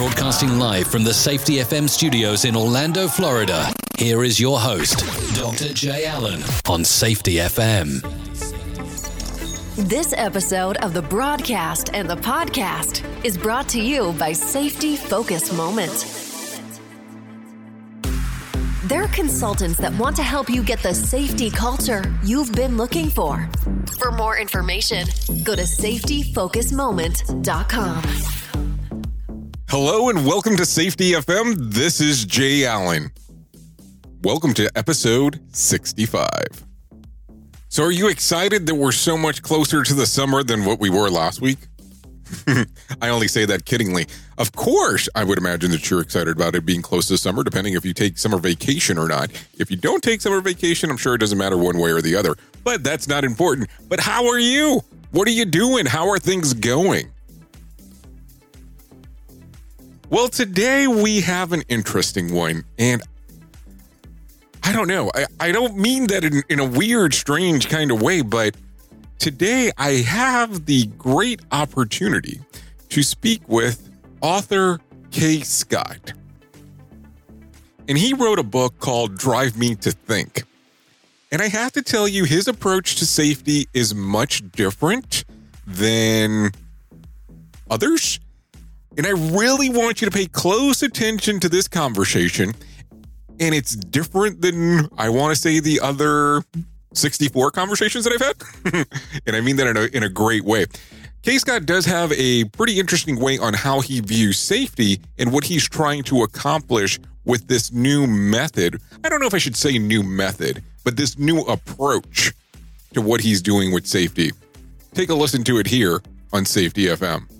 Broadcasting live from the Safety FM studios in Orlando, Florida. Here is your host, Dr. Jay Allen on Safety FM. This episode of the broadcast and the podcast is brought to you by Safety Focus Moment. They're consultants that want to help you get the safety culture you've been looking for. For more information, go to safetyfocusmoment.com. Hello and welcome to Safety FM. This is Jay Allen. Welcome to episode 65. So, are you excited that we're so much closer to the summer than what we were last week? I only say that kiddingly. Of course, I would imagine that you're excited about it being close to summer, depending if you take summer vacation or not. If you don't take summer vacation, I'm sure it doesn't matter one way or the other, but that's not important. But how are you? What are you doing? How are things going? Well, today we have an interesting one, and I don't know. I, I don't mean that in, in a weird, strange kind of way, but today I have the great opportunity to speak with author K. Scott. And he wrote a book called Drive Me to Think. And I have to tell you, his approach to safety is much different than others. And I really want you to pay close attention to this conversation. And it's different than, I want to say, the other 64 conversations that I've had. and I mean that in a, in a great way. K. Scott does have a pretty interesting way on how he views safety and what he's trying to accomplish with this new method. I don't know if I should say new method, but this new approach to what he's doing with safety. Take a listen to it here on Safety FM.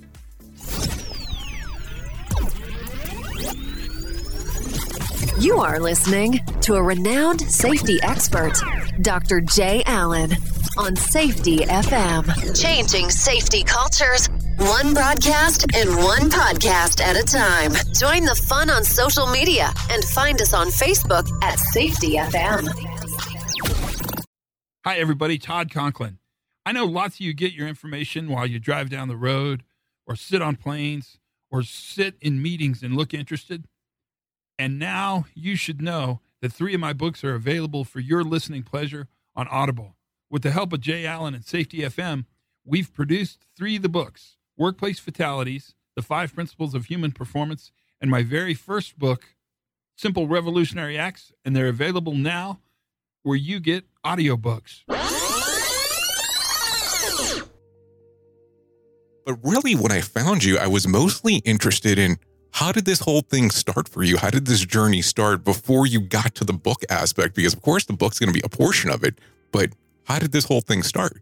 You are listening to a renowned safety expert, Dr. Jay Allen, on Safety FM. Changing safety cultures, one broadcast and one podcast at a time. Join the fun on social media and find us on Facebook at Safety FM. Hi, everybody. Todd Conklin. I know lots of you get your information while you drive down the road or sit on planes or sit in meetings and look interested. And now you should know that three of my books are available for your listening pleasure on Audible. With the help of Jay Allen and Safety FM, we've produced three of the books Workplace Fatalities, The Five Principles of Human Performance, and my very first book, Simple Revolutionary Acts. And they're available now where you get audiobooks. But really, when I found you, I was mostly interested in how did this whole thing start for you? How did this journey start before you got to the book aspect? Because, of course, the book's going to be a portion of it, but how did this whole thing start?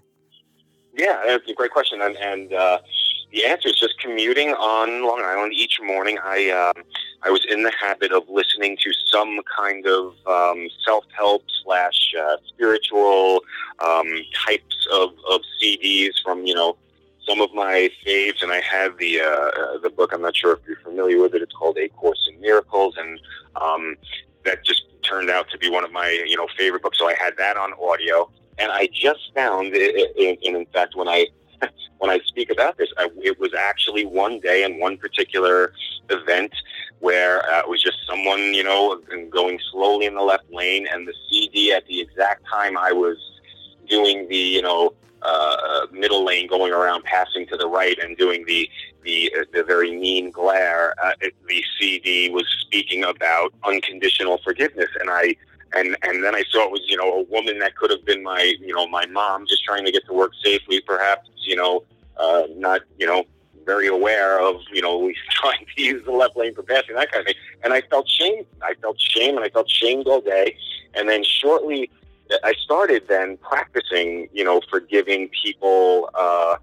Yeah, that's a great question. And, and uh, the answer is just commuting on Long Island each morning. I, um, I was in the habit of listening to some kind of um, self help slash uh, spiritual um, types of, of CDs from, you know, some of my faves, and I have the uh, uh, the book. I'm not sure if you're familiar with it. It's called A Course in Miracles, and um, that just turned out to be one of my you know favorite books. So I had that on audio, and I just found, and in fact, when I when I speak about this, I, it was actually one day and one particular event where uh, it was just someone you know going slowly in the left lane, and the CD at the exact time I was doing the you know uh, middle lane going around, passing to the right, and doing the the uh, the very mean glare. Uh, it, the CD was speaking about unconditional forgiveness, and I and and then I saw it was you know a woman that could have been my you know my mom just trying to get to work safely, perhaps you know uh, not you know very aware of you know trying to use the left lane for passing that kind of thing, and I felt shame. I felt shame, and I felt shamed all day, and then shortly. I started then practicing, you know, forgiving people, uh,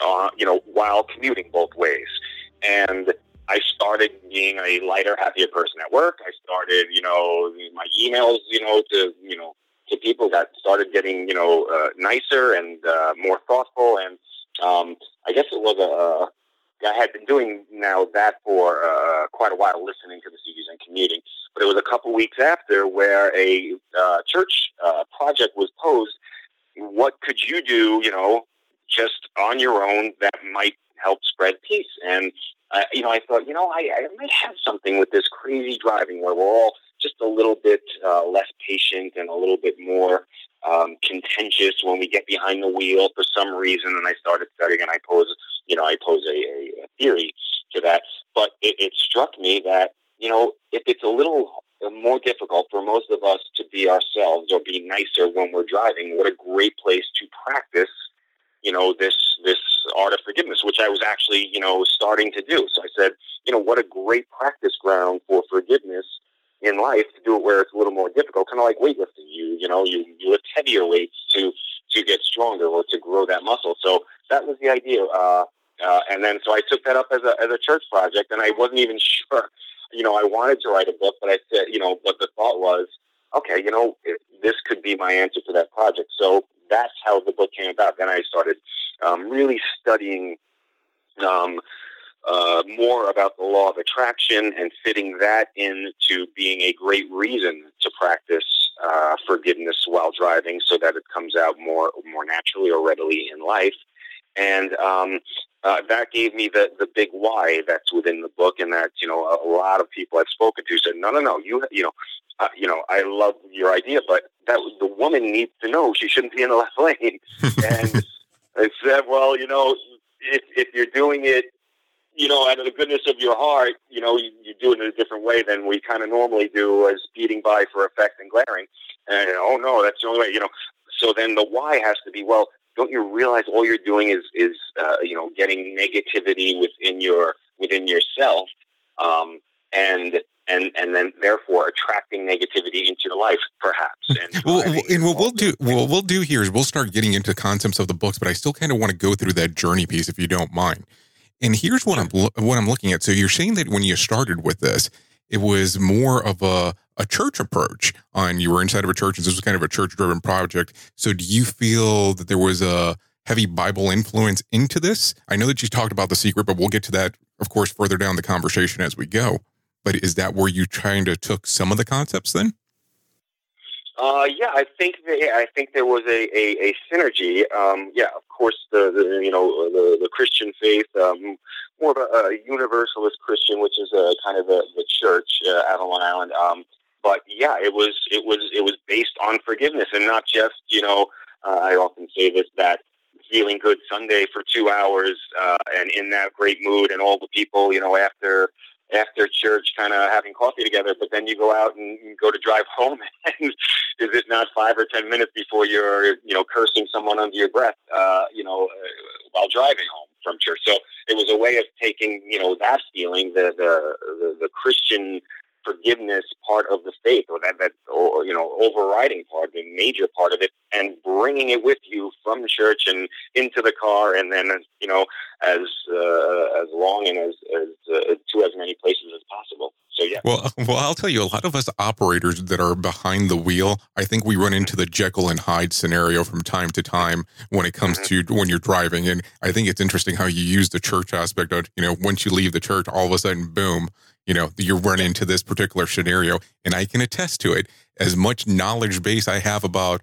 uh, you know, while commuting both ways. And I started being a lighter, happier person at work. I started, you know, my emails, you know, to, you know, to people that started getting, you know, uh, nicer and uh, more thoughtful. And um, I guess it was a, I had been doing now that for uh, quite a while, listening to the CDs and commuting. But it was a couple weeks after where a uh, church uh, project was posed. What could you do, you know, just on your own that might help spread peace? And uh, you know, I thought, you know, I, I might have something with this crazy driving where we're all just a little bit uh, less patient and a little bit more um, contentious when we get behind the wheel for some reason. And I started studying, and I pose, you know, I pose a, a theory to that. But it, it struck me that you know, if it's a little more difficult for most of us to be ourselves or be nicer when we're driving, what a great place to practice, you know, this this art of forgiveness, which I was actually, you know, starting to do. So I said, you know, what a great practice ground for forgiveness in life to do it where it's a little more difficult, kind of like weightlifting. You, you know, you, you lift heavier weights to to get stronger or to grow that muscle. So that was the idea. Uh, uh, and then so I took that up as a as a church project, and I wasn't even sure. You know, I wanted to write a book, but I said, you know, but the thought was, okay, you know, this could be my answer to that project. So that's how the book came about. Then I started um, really studying um, uh, more about the law of attraction and fitting that into being a great reason to practice uh, forgiveness while driving, so that it comes out more more naturally or readily in life. And um, uh, that gave me the the big why that's within the book, and that you know a, a lot of people I've spoken to said, no, no, no, you you know, uh, you know, I love your idea, but that the woman needs to know she shouldn't be in the left lane. and I said, well, you know, if, if you're doing it, you know, out of the goodness of your heart, you know, you, you do it in a different way than we kind of normally do as beating by for effect and glaring. And, oh, no, that's the only way, you know. So then the why has to be, well, don't you realize all you're doing is, is uh, you know, getting negativity within your within yourself, um, and and and then therefore attracting negativity into your life, perhaps. And, well, and what we'll do, what we'll do here is we'll start getting into concepts of the books, but I still kind of want to go through that journey piece, if you don't mind. And here's what I'm what I'm looking at. So you're saying that when you started with this, it was more of a a church approach on you were inside of a church and this was kind of a church driven project. So do you feel that there was a heavy Bible influence into this? I know that you talked about the secret, but we'll get to that, of course, further down the conversation as we go. But is that where you kind of took some of the concepts then? Uh, yeah, I think they, I think there was a, a, a synergy. Um, yeah, of course, the, the you know the, the Christian faith, um, more of a, a, universalist Christian, which is a kind of the, the church uh, on Long Island. Um, but yeah, it was it was it was based on forgiveness and not just you know. Uh, I often say this that feeling good Sunday for two hours uh, and in that great mood, and all the people you know after after church kind of having coffee together, but then you go out and go to drive home and is it not five or ten minutes before you're, you know, cursing someone under your breath, uh, you know, uh, while driving home from church. So it was a way of taking, you know, that feeling, the, the, the, the Christian forgiveness part of the faith or that, that or, you know overriding part the major part of it and bringing it with you from church and into the car and then you know as uh, as long and as, as uh, to as many places as possible so yeah well well i'll tell you a lot of us operators that are behind the wheel i think we run into the jekyll and hyde scenario from time to time when it comes mm-hmm. to when you're driving and i think it's interesting how you use the church aspect of you know once you leave the church all of a sudden boom you know, you run into this particular scenario. And I can attest to it. As much knowledge base I have about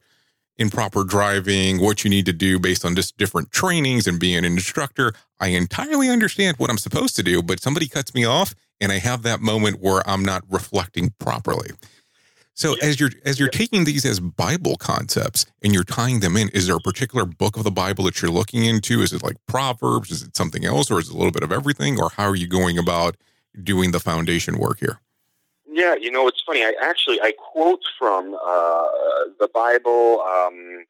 improper driving, what you need to do based on just different trainings and being an instructor, I entirely understand what I'm supposed to do. But somebody cuts me off and I have that moment where I'm not reflecting properly. So Yeah. as you're as you're taking these as Bible concepts and you're tying them in, is there a particular book of the Bible that you're looking into? Is it like Proverbs? Is it something else, or is it a little bit of everything? Or how are you going about doing the foundation work here? Yeah, you know, it's funny. I actually I quote from uh, the Bible, um,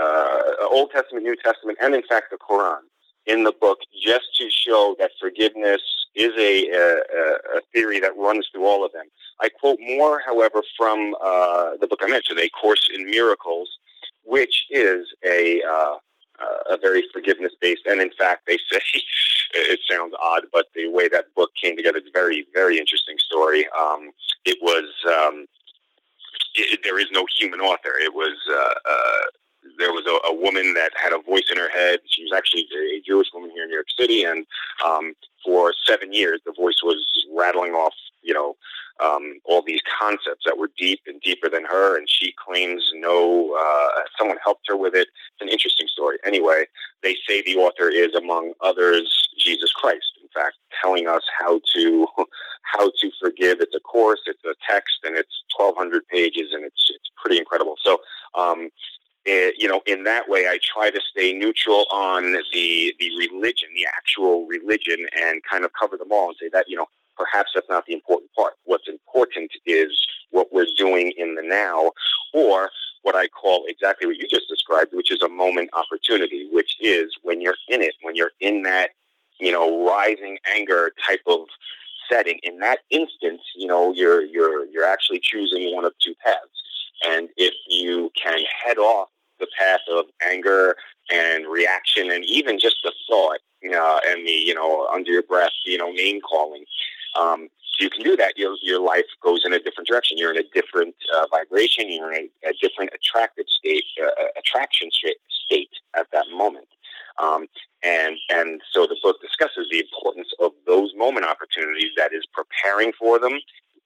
uh, Old Testament, New Testament, and in fact the Quran in the book, just to show that forgiveness is a, a, a theory that runs through all of them. I quote more, however, from uh, the book I mentioned, A Course in Miracles, which is a uh, a very forgiveness based, and in fact, they say it sounds odd, but the way that book came together, it's a very, very interesting story. Um, it was um, it, there is no human author. It was uh, uh, there was a, a woman that had a voice in her head. She was actually a Jewish woman here in New York City, and um, for seven years, the voice was rattling off, you know, um, all these concepts that were deep and deeper than her. And she claims no, uh, someone helped her with it. It's an interesting story. Anyway, they say the author is, among others, Jesus Christ. In fact, telling us how to how to forgive. It's a course, it's a text, and it's 1,200 pages, and it's it's pretty incredible. So. Um, it, you know, in that way, I try to stay neutral on the the religion, the actual religion, and kind of cover them all and say that you know perhaps that's not the important part. What's important is what we're doing in the now, or what I call exactly what you just described, which is a moment opportunity, which is when you're in it, when you're in that you know rising anger type of setting. In that instance, you know, you're you're you're actually choosing one of two paths. And if you can head off the path of anger and reaction, and even just the thought, uh, and the you know under your breath, you know, name calling, um, you can do that. Your your life goes in a different direction. You're in a different uh, vibration. You're in a, a different attractive state, uh, attraction state, state at that moment. Um, and and so the book discusses the importance of those moment opportunities. That is preparing for them,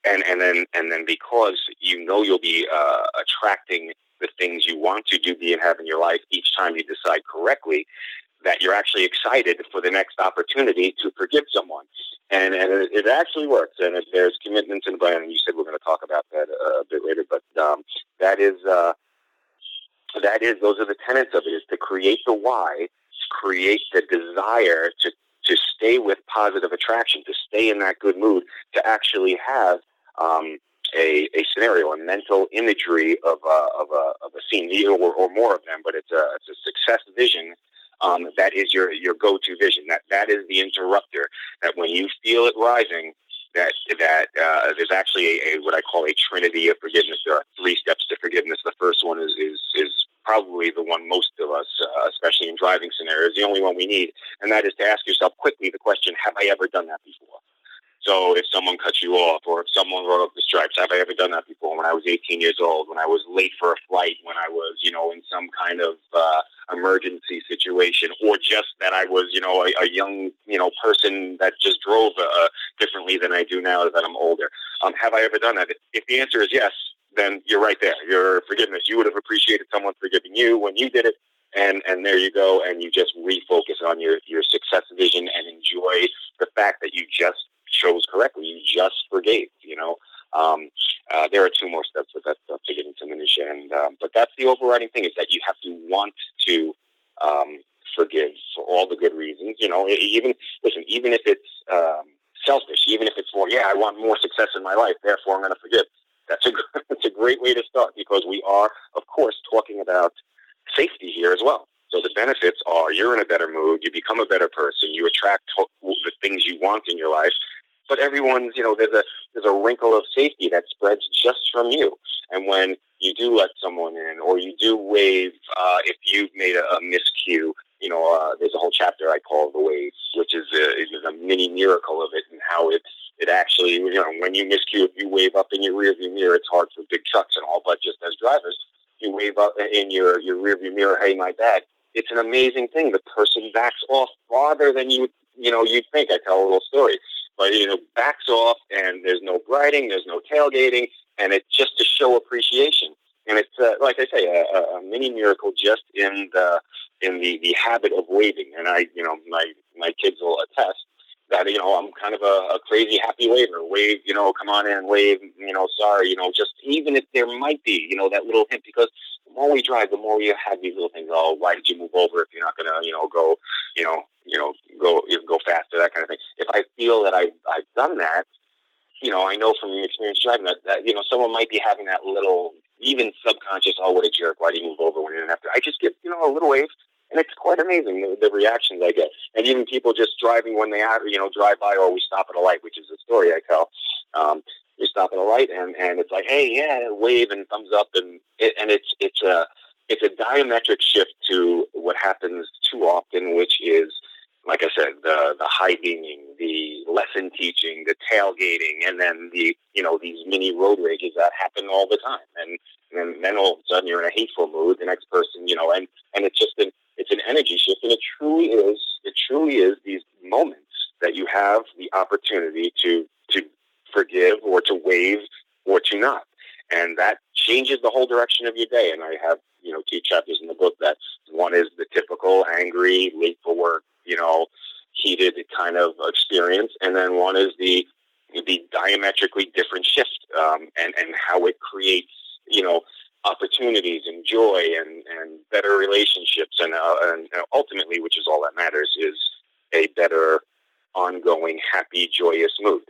and and then and then because you know you'll be uh, attracting the things you want to do, be, and have in your life each time you decide correctly, that you're actually excited for the next opportunity to forgive someone, and and it, it actually works. And if there's commitment in the brand, and you said we're going to talk about that uh, a bit later, but um, that is uh, that is those are the tenets of it: is to create the why, to create the desire to to stay with positive attraction, to stay in that good mood, to actually have um, a, a scenario, a mental imagery of a, of a, of a scene, or, or more of them, but it's a, it's a success vision um, that is your, your go-to vision. That, that is the interrupter, that when you feel it rising, that that uh, there's actually a, a what I call a trinity of forgiveness. There are three steps to forgiveness. The first one is is, is probably the one most of us, uh, especially in driving scenarios, the only one we need, and that is to ask yourself quickly the question: Have I ever done that before? So if someone cuts you off, or if someone wrote up the stripes, have I ever done that before? When I was 18 years old, when I was late for a flight, when I was, you know, in some kind of uh, emergency situation, or just that I was, you know, a, a young, you know, person that just drove uh, differently than I do now that I'm older. Um, have I ever done that? If the answer is yes, then you're right there. Your forgiveness. You would have appreciated someone forgiving you when you did it, and and there you go, and you just refocus on your your success vision and enjoy the fact that you just chose correctly. You just forgave. You know, um, uh, there are two more steps with that stuff to get into minutia, and um, but that's the overriding thing is that you have to want to um, forgive for all the good reasons. You know, even listen, even if it's um, selfish, even if it's for yeah, I want more success in my life, therefore I'm going to forgive. That's a that's a great way to start because we are, of course, talking about safety here as well. So the benefits are you're in a better mood, you become a better person, you attract the things you want in your life. But everyone's, you know, there's a there's a wrinkle of safety that spreads just from you. And when you do let someone in, or you do wave, uh, if you've made a, a miscue, you know, uh, there's a whole chapter I call the wave, which is a, is a mini miracle of it and how it's it actually, you know, when you miscue, if you wave up in your rearview mirror, it's hard for big trucks and all, but just as drivers, you wave up in your your rearview mirror, hey, my bad. It's an amazing thing. The person backs off farther than you you know you'd think. I tell a little story, but you know, backs off, and there's no briding, there's no tailgating, and it's just to show appreciation. And it's uh, like I say, a, a mini miracle just in the in the, the habit of waving. And I, you know, my my kids will attest that you know I'm kind of a, a crazy happy waver. Wave, you know, come on in, wave. You know, sorry, you know, just even if there might be, you know, that little hint because the more we drive, the more you have these little things. Oh, why did you move over if you're not gonna, you know, go, you know, you know, go even go faster, that kind of thing. If I feel that I I've done that, you know, I know from experience driving that, that you know someone might be having that little even subconscious. Oh, what a jerk! Why did you move over when you didn't have to? I just get you know a little wave and it's quite amazing the, the, reactions I get. And even people just driving when they you know, drive by or we stop at a light, which is a story I tell. Um, we stop at a light and, and it's like, hey, yeah, wave and thumbs up, and it, and it's it's a it's a diametric shift to what happens too often, which is like I said, the the high beaming, the lesson teaching, the tailgating, and then the you know these mini road rages that happen all the time, and and then all of a sudden you're in a hateful mood. The next person, you know, and and it's just an it's an energy shift, and it truly is. It truly is these moments that you have the opportunity to to forgive or to wave or to not, and that changes the whole direction of your day. And I have you know two chapters in the book that one is the typical angry, late for work, you know, heated kind of experience, and then one is the the diametrically different shift um, and and how it creates you know opportunities and joy and, and better relationships and, uh, and ultimately, which is all that matters, is a better ongoing, happy, joyous mood.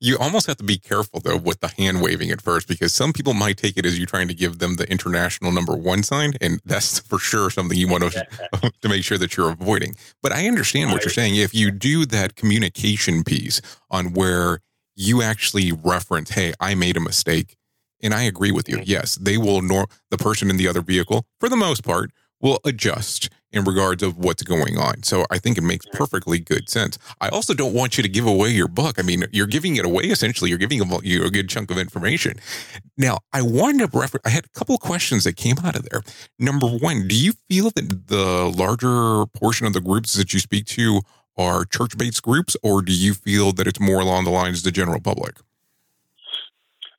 You almost have to be careful though with the hand waving at first because some people might take it as you trying to give them the international number one sign, and that's for sure something you want to to make sure that you're avoiding. But I understand what you're saying. If you do that communication piece on where you actually reference, "Hey, I made a mistake," And I agree with you. Yes, they will nor the person in the other vehicle, for the most part, will adjust in regards of what's going on. So I think it makes perfectly good sense. I also don't want you to give away your book. I mean, you're giving it away essentially. You're giving you a good chunk of information. Now, I wanted to refer. I had a couple of questions that came out of there. Number one, do you feel that the larger portion of the groups that you speak to are church-based groups, or do you feel that it's more along the lines of the general public?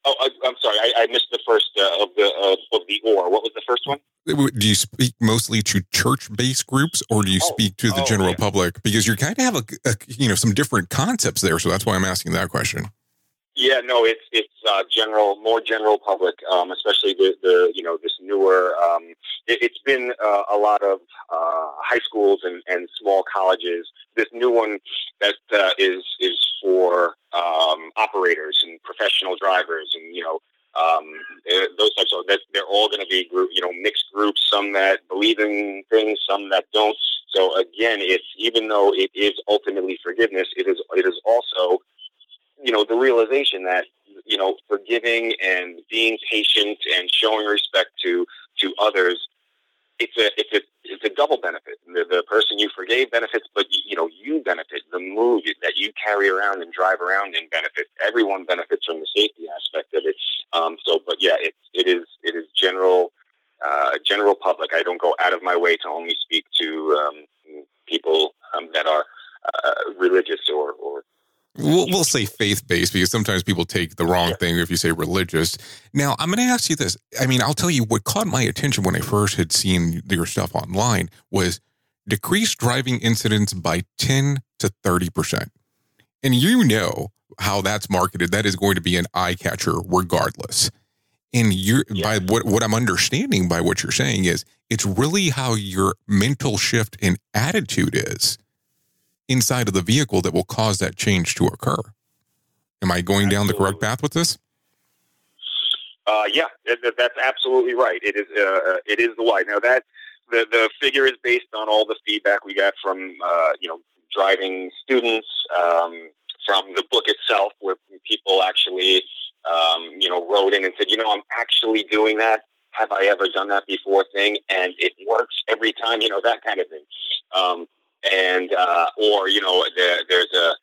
Oh, sorry, I, I, missed the first uh, of the uh, of the or. What was the first one? Do you speak mostly to church-based groups, or do you oh, speak to the oh, general yeah. public? Because you kind of have a, a, you know some different concepts there, so that's why I'm asking that question. Yeah, no, it's it's uh, general, more general public, um, especially the, the you know this newer. Um, it, has been uh, a lot of uh, high schools and, and small colleges. This new one that uh, is is for um, operators and professional drivers, and you know um, eh, those types of they're all going to be group, you know mixed groups. Some that believe in things, some that don't. So again, it's even though it is ultimately forgiveness, it is it is also you know, the realization that, you know, forgiving and being patient and showing respect to, to others, it's a, it's a, it's a double benefit. The, the person you forgave benefits, but you, you know, you benefit. The mood that you carry around and drive around in benefits. Everyone benefits from the safety aspect of it. Um, so, but yeah, it, it is, it is general, uh, general public. I don't go out of my way to only speak to um, people um, that are uh, religious or, or We'll, we'll say faith based because sometimes people take the wrong thing if you say religious. Now, I'm going to ask you this. I mean, I'll tell you what caught my attention when I first had seen your stuff online was decreased driving incidents by 10 to 30%. And you know how that's marketed. That is going to be an eye catcher regardless. And you're yeah. by what, what I'm understanding by what you're saying is it's really how your mental shift and attitude is inside of the vehicle that will cause that change to occur. Am I going absolutely. down the correct path with this? Uh, yeah, that's absolutely right. It is. Uh, it is the why. Now that the the figure is based on all the feedback we got from uh, you know driving students, um, from the book itself, where people actually um, you know wrote in and said, you know, I'm actually doing that. Have I ever done that before? Thing, and it works every time. You know that kind of thing. Um, and uh, or you know there, there's a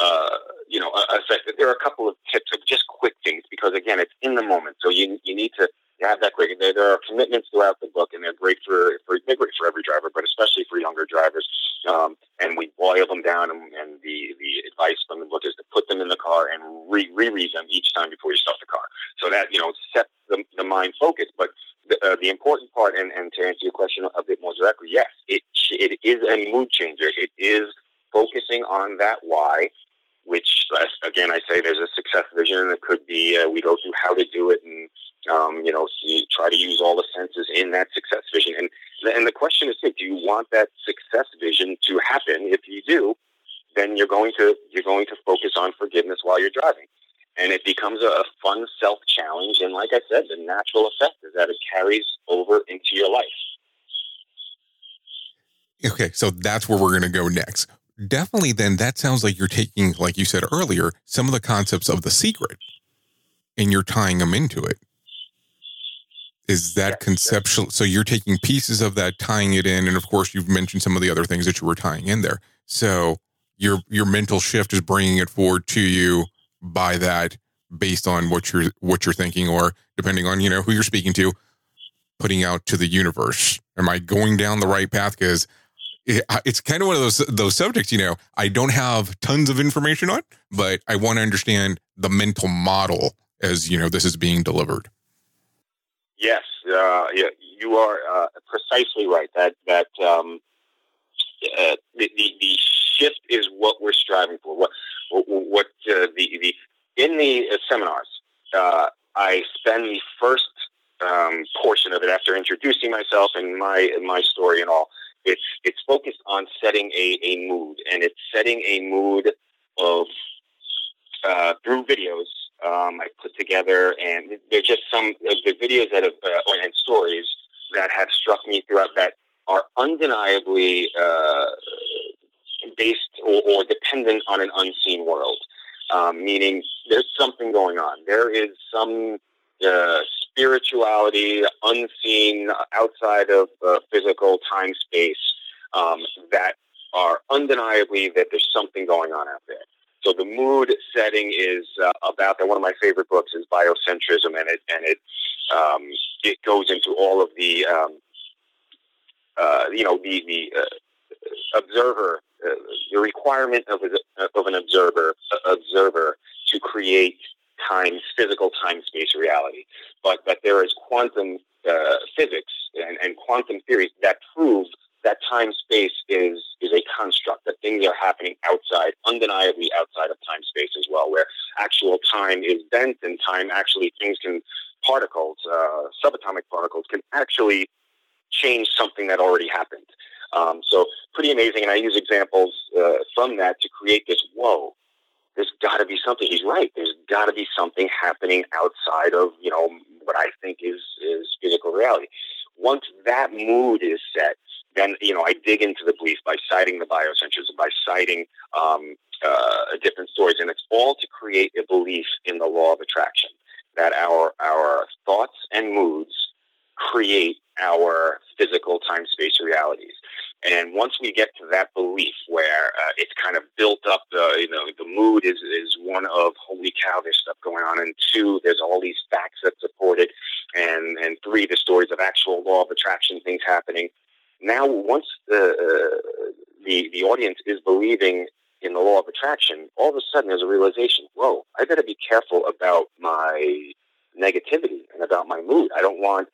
uh, you know a, a, there are a couple of tips of just quick things because again it's in the moment. So you you need to have that quick there, there are commitments throughout the book and they're great for, for they're great for every driver but especially for younger drivers um, and we boil them down and, and, the the advice from the book is to put them in the car and re- reread them each time before you start the car so that you know set the, the mind focused but the, uh, the important part, and, and to answer your question a bit more directly, yes, it it is a mood changer. It is focusing focusing on that why, which again I say there's a success vision, and it could be uh, we go through how to do it, and um, you know see, try to use all the senses in that success vision. And and the question is, do you want that success vision to happen? If you do, then you're going to you're going to focus on forgiveness while you're driving and it becomes a fun self challenge. And like I said, the natural effect is that it carries over into your life. Okay, so that's where we're going to go next. Definitely, then that sounds like you're taking, like you said earlier, some of the concepts of the secret and you're tying them into it. Is that conceptual? So you're taking pieces of that, tying it in, and of course, you've mentioned some of the other things that you were tying in there. So your your mental shift is bringing it forward to you by that based on what you're what you're thinking or depending on you know who you're speaking to putting out to the universe am i going down the right path because it, it's kind of one of those those subjects you know i don't have tons of information on but i want to understand the mental model as you know this is being delivered yes uh, yeah, you are uh, precisely right that that um, uh, the, the, the shift is what we're striving for what what uh, the the in the uh, seminars, uh, I spend the first um, portion of it after introducing myself and my my story and all. It's it's focused on setting a, a mood, and it's setting a mood of uh, through videos um, I put together, and they're just some of the videos that have uh, and stories that have struck me throughout that are undeniably uh, based or, or dependent on an unseen world, um, meaning there's something going on. There is some uh, spirituality unseen outside of uh, physical time space um, that are undeniably that there's something going on out there. So the mood setting is uh, about that. One of my favorite books is Biocentrism, and it and it um, it goes into all of the um, uh, you know the the uh, observer uh, the requirement of, a, of an observer uh, observer to create time, physical time space reality. But but there is quantum uh, physics and, and quantum theories that prove that time space is is a construct that things are happening outside, undeniably outside of time space as well, where actual time is bent and time actually things can particles, uh, subatomic particles can actually change something that already happened. Um, so pretty amazing. And I use examples uh, from that to create this, whoa, there's got to be something. He's right. There's got to be something happening outside of, you know, what I think is, is physical reality. Once that mood is set, then, you know, I dig into the belief by citing the biocentrism, by citing um, uh, different stories. And it's all to create a belief in the law of attraction that our, our thoughts and moods create our physical time space realities. And once we get to that belief where uh, it's kind of built up, the you know the mood is is one of holy cow, there's stuff going on, and two, there's all these facts that support it, and and three, the stories of actual law of attraction things happening. Now, once the uh, the the audience is believing in the law of attraction, all of a sudden there's a realization: whoa, I better be careful about my negativity and about my mood. I don't want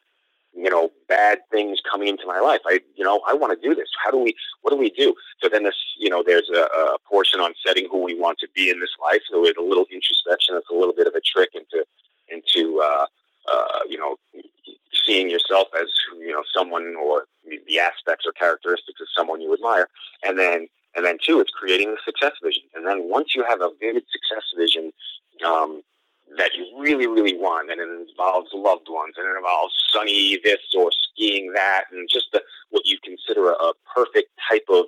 you know, bad things coming into my life. I, you know, I want to do this. How do we, what do we do? So then this, you know, there's a, a portion on setting who we want to be in this life. So with a little introspection, it's a little bit of a trick into, into, uh, uh, you know, seeing yourself as, you know, someone or the aspects or characteristics of someone you admire. And then, and then two, it's creating the success vision. And then once you have a vivid success vision, um, that you really, really want, and it involves loved ones, and it involves sunny this or skiing that, and just the, what you consider a, a perfect type of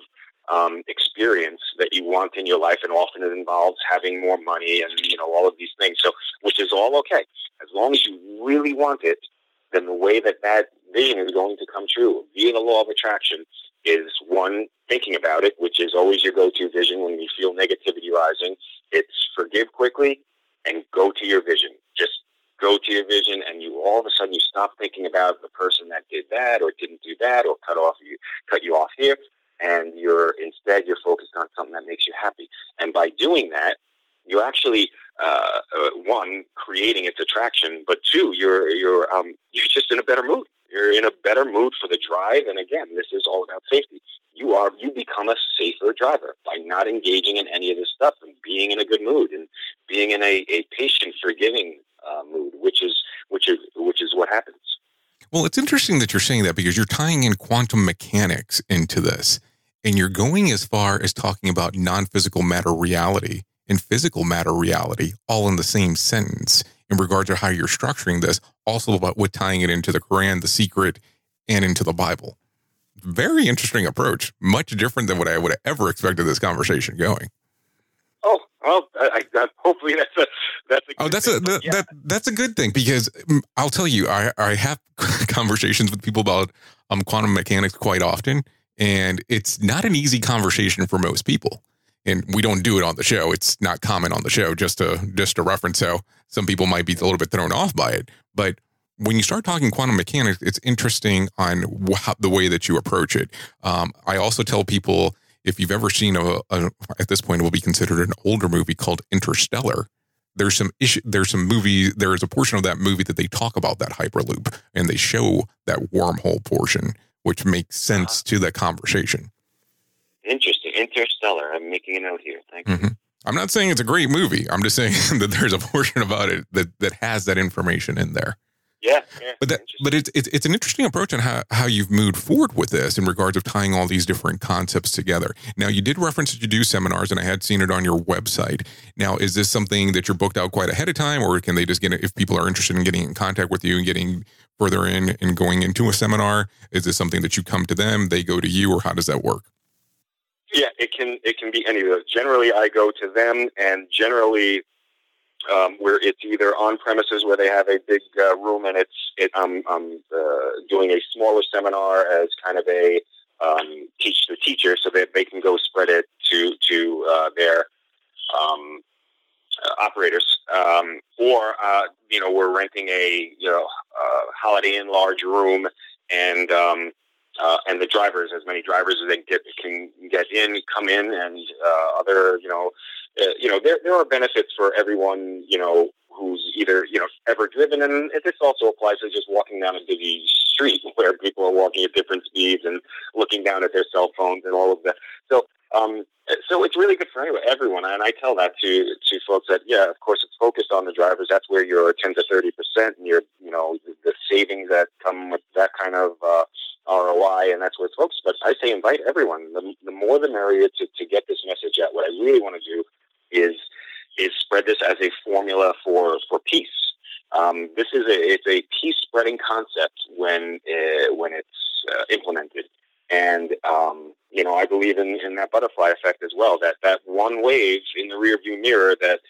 um, experience that you want in your life, and often it involves having more money and you know all of these things. So, which is all okay as long as you really want it. Then the way that that vision is going to come true via the law of attraction is one thinking about it, which is always your go-to vision when you feel negativity rising. It's forgive quickly and go to your vision. Just go to your vision, and you all of a sudden you stop thinking about the person that did that or didn't do that or cut off you cut you off here, and you're instead you're focused on something that makes you happy. And by doing that, you actually uh, uh, one creating its attraction, but two, you're you're um, you're just in a better mood. You're in a better mood for the drive, and again, this is all about safety. you are you become a safer driver by not engaging in any of this stuff and being in a good mood and being in a, a patient forgiving uh, mood, which is which is which is what happens. Well, it's interesting that you're saying that because you're tying in quantum mechanics into this, and you're going as far as talking about non-physical matter reality and physical matter reality all in the same sentence in regard to how you're structuring this. Also, about with tying it into the Quran, the Secret, and into the Bible. Very interesting approach. Much different than what I would have ever expected this conversation going. Oh well, I, I, hopefully that's a that's a oh that's a that, yeah. that, that's a good thing because mm, I'll tell you I I have conversations with people about um quantum mechanics quite often and it's not an easy conversation for most people and we don't do it on the show it's not common on the show just to just to reference so some people might be a little bit thrown off by it but when you start talking quantum mechanics it's interesting on how, the way that you approach it um, I also tell people if you've ever seen a, a, at this point it will be considered an older movie called Interstellar. There's some issue. There's some movie. There is a portion of that movie that they talk about that hyperloop and they show that wormhole portion, which makes sense to that conversation. Interesting. Interstellar. I'm making a note here. Thank you. Mm-hmm. I'm not saying it's a great movie. I'm just saying that there's a portion about it that that has that information in there. Yeah, yeah, but that, but it's, it's it's an interesting approach on how how you've moved forward with this in regards of tying all these different concepts together. Now, you did reference that you do seminars, and I had seen it on your website. Now, is this something that you're booked out quite ahead of time, or can they just get it if people are interested in getting in contact with you and getting further in and going into a seminar? Is this something that you come to them, they go to you, or how does that work? Yeah, it can it can be any of those. Generally, I go to them, and generally um, where it's either on premises where they have a big uh, room and it's it, I'm, I'm uh, doing a smaller seminar as kind of a um, teach the teacher so that they can go spread it to to uh, their um, uh, operators um, or uh, you know we're renting a you know Holiday Inn large room and um, uh, and the drivers, as many drivers as they get, can get in, come in, and uh, other, you know, uh, you know, there there are benefits for everyone, you know, who's either you know ever driven, and this also applies to just walking down a busy street where people are walking at different speeds and looking down at their cell phones and all of that. So um, so it's really good for everyone, and I tell that to to folks that yeah, of course, it's focused on the drivers. That's where your ten to thirty percent and your you know the savings that come with that kind of uh, ROI, and that's where it's focused. But I say invite everyone. The, the more the merrier to, to get this message out. What I really want to do is is spread this as a formula for for peace. Um, this is a it's a peace spreading concept when uh, when it's uh, implemented. And um, you know, I believe in, in that butterfly effect as well. That that one wave in the rearview mirror that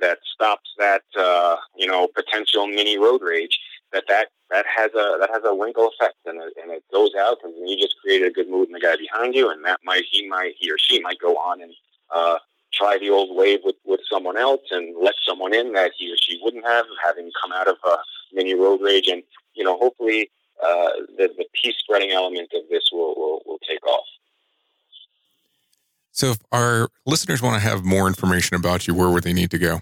that stops that uh, you know potential mini road rage. That that that has a that has a wrinkle effect, and it, and it goes out, and you just created a good mood in the guy behind you, and that might he might he or she might go on and uh, try the old wave with with someone else, and let someone in that he or she wouldn't have, having come out of a mini road rage, and you know hopefully uh, the, the peace spreading element of this will, will, will take off. So, if our listeners want to have more information about you, where would they need to go?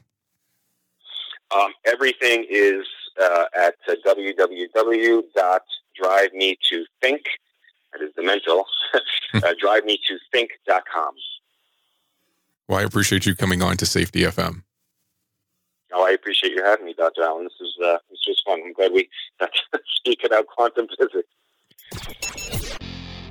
Um, everything is uh, at uh, www.drivemetothinc. That is the mental. uh, drivemetothinc.com. Well, I appreciate you coming on to Safety FM. Oh, I appreciate you having me, Dr. Allen. This is uh, this was fun. I'm glad we got to speak about quantum physics.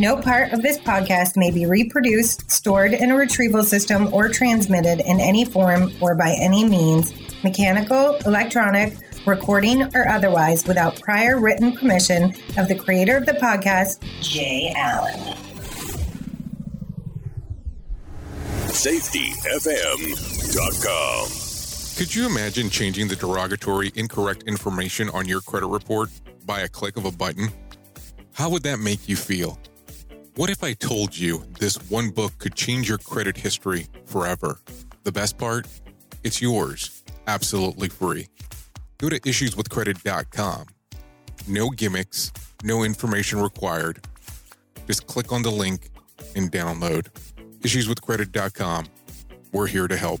No part of this podcast may be reproduced, stored in a retrieval system, or transmitted in any form or by any means, mechanical, electronic, recording, or otherwise, without prior written permission of the creator of the podcast, Jay Allen. SafetyFM.com. Could you imagine changing the derogatory, incorrect information on your credit report by a click of a button? How would that make you feel? What if I told you this one book could change your credit history forever? The best part? It's yours, absolutely free. Go to issueswithcredit.com. No gimmicks, no information required. Just click on the link and download. Issueswithcredit.com. We're here to help.